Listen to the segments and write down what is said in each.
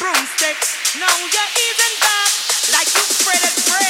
broomsticks. No, you're even back like you spread it bread.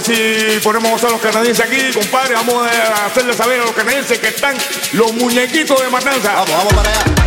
Si ponemos a los canadienses aquí, compadre. Vamos a hacerles saber a los canadienses que están los muñequitos de matanza. Vamos, vamos para allá.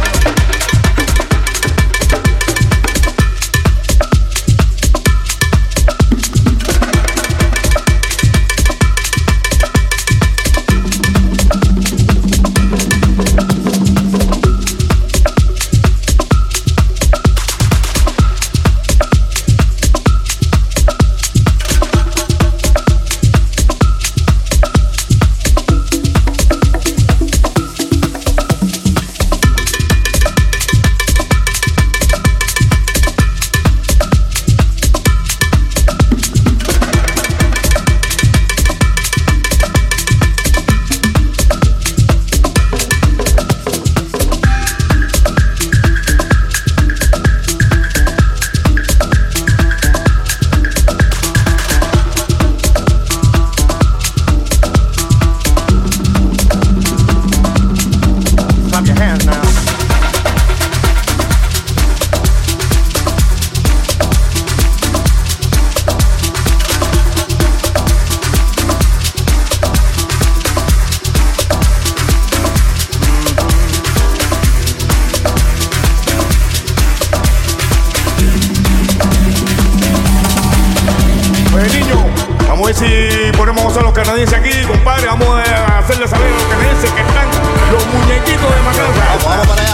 Si ponemos a los canadienses aquí, compadre. Vamos a hacerles saber a los canadienses que están los muñequitos de matanza. Para allá.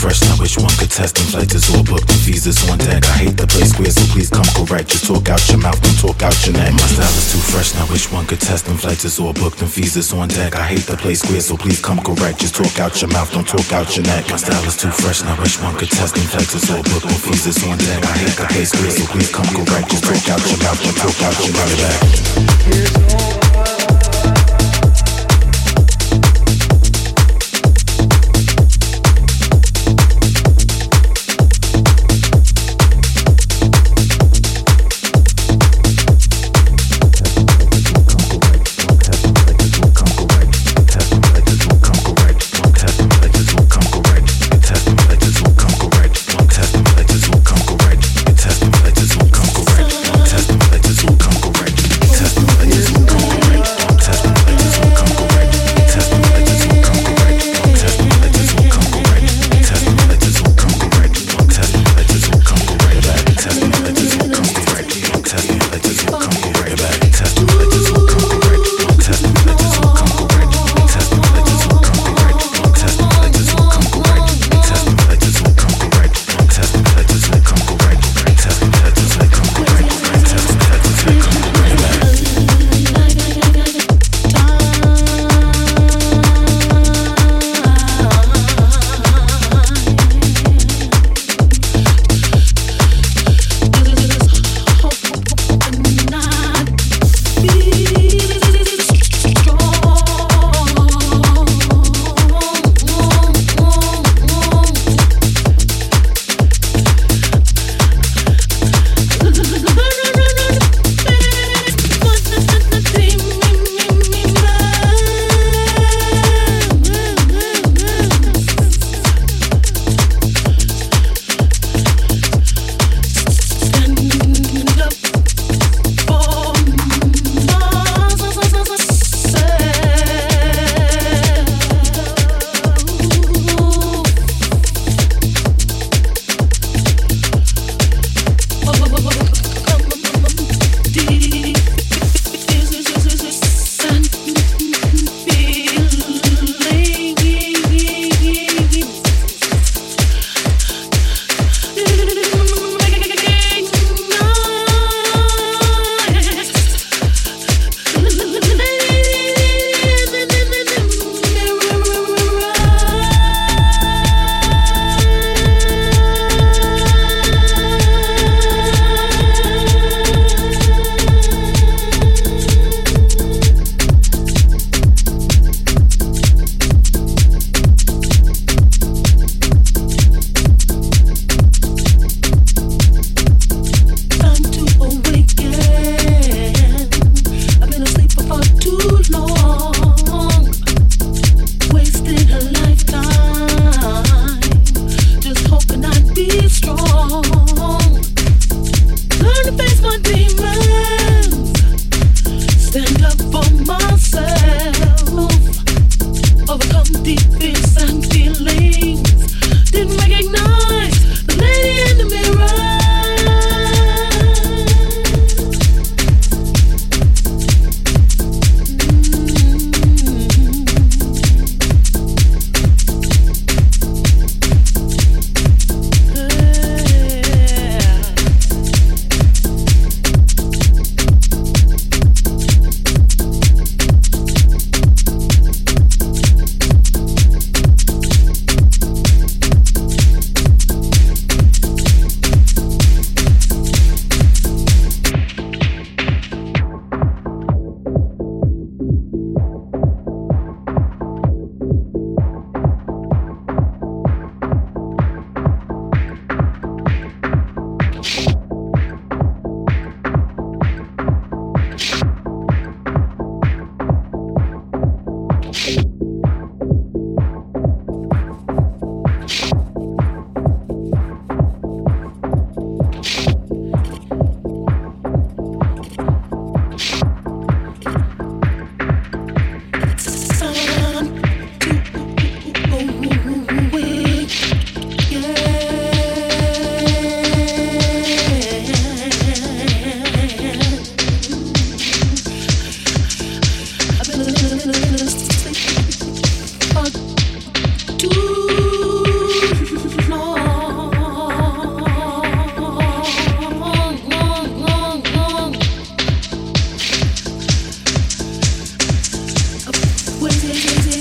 Fresh, I wish one could test them. Flights is all booked, and is on deck. I hate to play square, so please come correct. Just talk out your mouth, don't talk out your neck. My style is too fresh, I wish one could test them. Flights is all booked, and is on deck. I hate to play square, so please come correct. Just talk out your mouth, don't talk out your neck. My style is too fresh, I wish one could test them. Flights is all booked, and is on deck. I hate to play square, so please come correct. Just talk out your mouth, don't talk out your neck. For your,